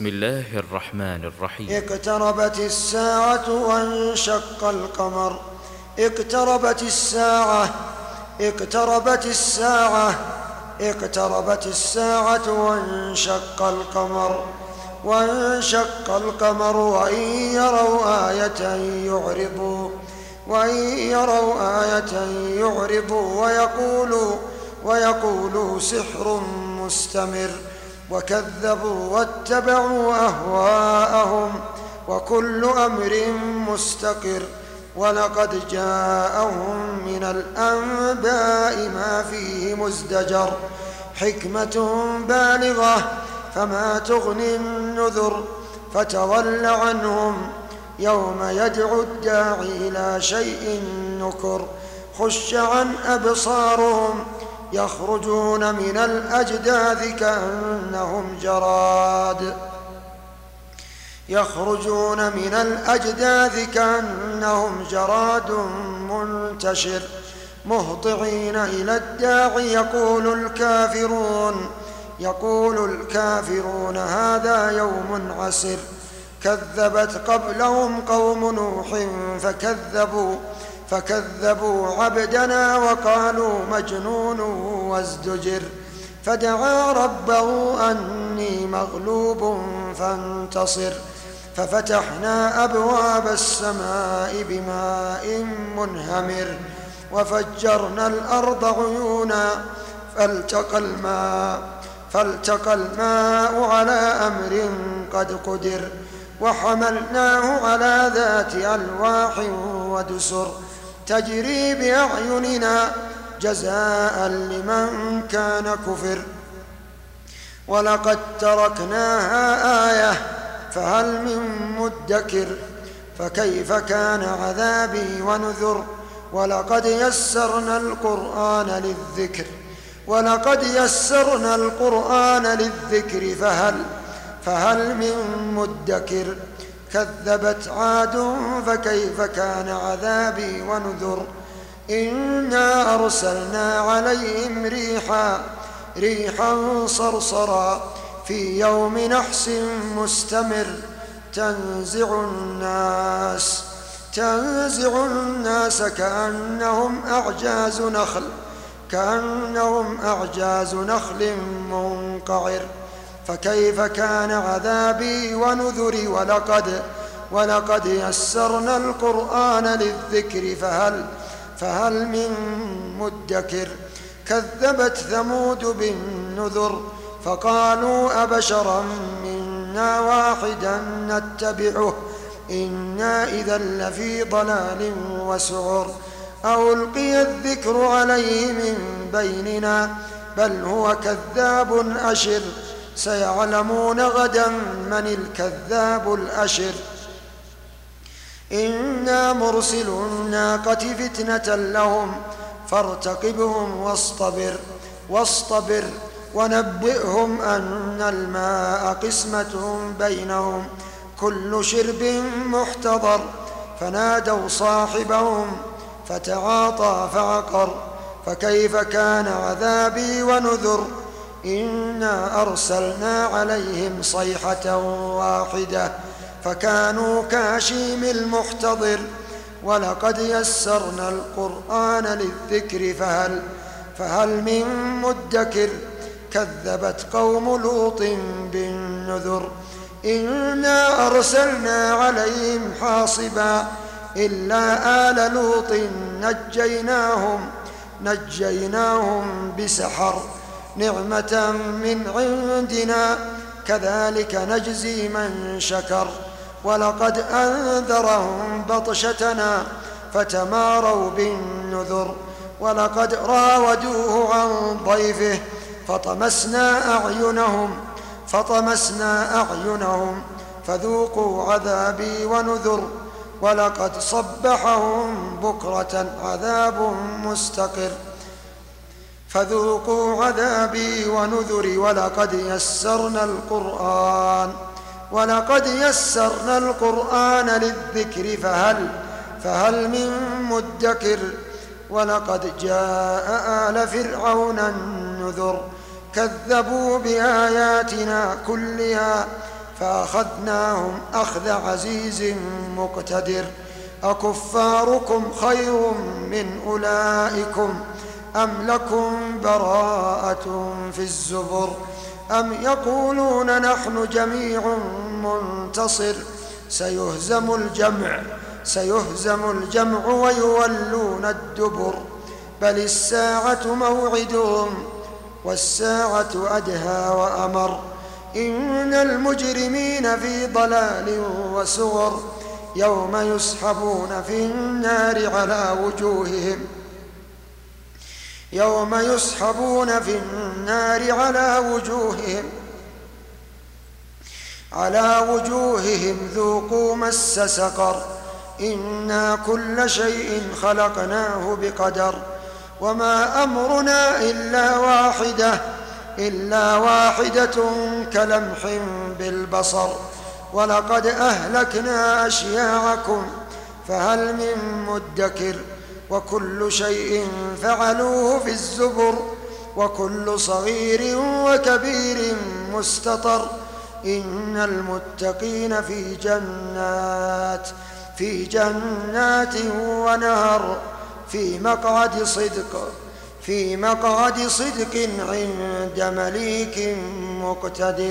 بسم الله الرحمن الرحيم. اقتربت الساعة وانشق القمر. اقتربت الساعة اقتربت الساعة اقتربت الساعة وانشق القمر. وانشق القمر وإن يروا آية يعرضوا وإن يروا آية يعرضوا ويقولوا ويقولوا سحر مستمر. وكذبوا واتبعوا أهواءهم وكل أمر مستقر ولقد جاءهم من الأنباء ما فيه مزدجر حكمة بالغة فما تغني النذر فتول عنهم يوم يدعو الداعي إلى شيء نكر خش عن أبصارهم يخرجون من الأجداث كأنهم جراد. يخرجون من الأجداث كأنهم جراد منتشر. مهطعين إلى الداعي يقول الكافرون يقول الكافرون هذا يوم عسر. كذبت قبلهم قوم نوح فكذبوا. فكذبوا عبدنا وقالوا مجنون وازدجر. فدعا ربه أني مغلوب فانتصر. ففتحنا أبواب السماء بماء منهمر. وفجرنا الأرض عيونا فالتقى الماء فالتقى الماء على أمر قد قدر. وحملناه على ذات ألواح ودسر. تجري بأعيننا جزاء لمن كان كفر. ولقد تركناها آية فهل من مدكر فكيف كان عذابي ونذر؟ ولقد يسرنا القرآن للذكر. ولقد يسرنا القرآن للذكر فهل فهل من مدكر؟ كذبت عاد فكيف كان عذابي ونذر؟ إنا أرسلنا عليهم ريحا ريحا صرصرا في يوم نحس مستمر. تنزع الناس تنزع الناس كأنهم أعجاز نخل كأنهم أعجاز نخل منقعر. فكيف كان عذابي ونذري ولقد ولقد يسرنا القرآن للذكر فهل فهل من مدكر؟ كذبت ثمود بالنذر فقالوا أبشرا منا واحدا نتبعه إنا إذا لفي ضلال وسعر. أو ألقي الذكر عليه من بيننا بل هو كذاب أشر. سيعلمون غدا من الكذاب الأشر. إنا مرسل الناقة فتنة لهم فارتقبهم واصطبر واصطبر ونبئهم أن الماء قسمة بينهم. كل شرب محتضر فنادوا صاحبهم فتعاطى فعقر فكيف كان عذابي ونذر؟ إنا أرسلنا عليهم صيحة واحدة فكانوا كاشيم المحتضر ولقد يسرنا القرآن للذكر فهل فهل من مدكر كذبت قوم لوط بالنذر إنا أرسلنا عليهم حاصبا إلا آل لوط نجيناهم نجيناهم بسحر نعمة من عندنا. كذلك نجزي من شكر. ولقد أنذرهم بطشتنا فتماروا بالنذر. ولقد راودوه عن ضيفه فطمسنا أعينهم فطمسنا أعينهم فذوقوا عذابي ونذر. ولقد صبحهم بكرة عذاب مستقر. فذوقوا عذابي ونذري ولقد يسرنا القرآن ولقد يسرنا القرآن للذكر فهل فهل من مدكر؟ ولقد جاء آل فرعون النذر كذبوا بآياتنا كلها فأخذناهم أخذ عزيز مقتدر. أكفاركم خير من أولئكم أم لكم براءة في الزبر أم يقولون نحن جميع منتصر سيهزم الجمع سيهزم الجمع ويولون الدبر. بل الساعة موعدهم والساعة أدهى وأمر. إن المجرمين في ضلال وسور. يوم يسحبون في النار على وجوههم. يوم يسحبون في النار على وجوههم على وجوههم ذوقوا مس سقر. إنا كل شيء خلقناه بقدر وما أمرنا إلا واحدة إلا واحدة كلمح بالبصر. ولقد أهلكنا أشياعكم فهل من مدكر؟ وكل شيء فعلوه في الزبر وكل صغير وكبير مستطر. إن المتقين في جنات في جنات ونهر. في مقعد صدق في مقعد صدق عند مليك مقتدر.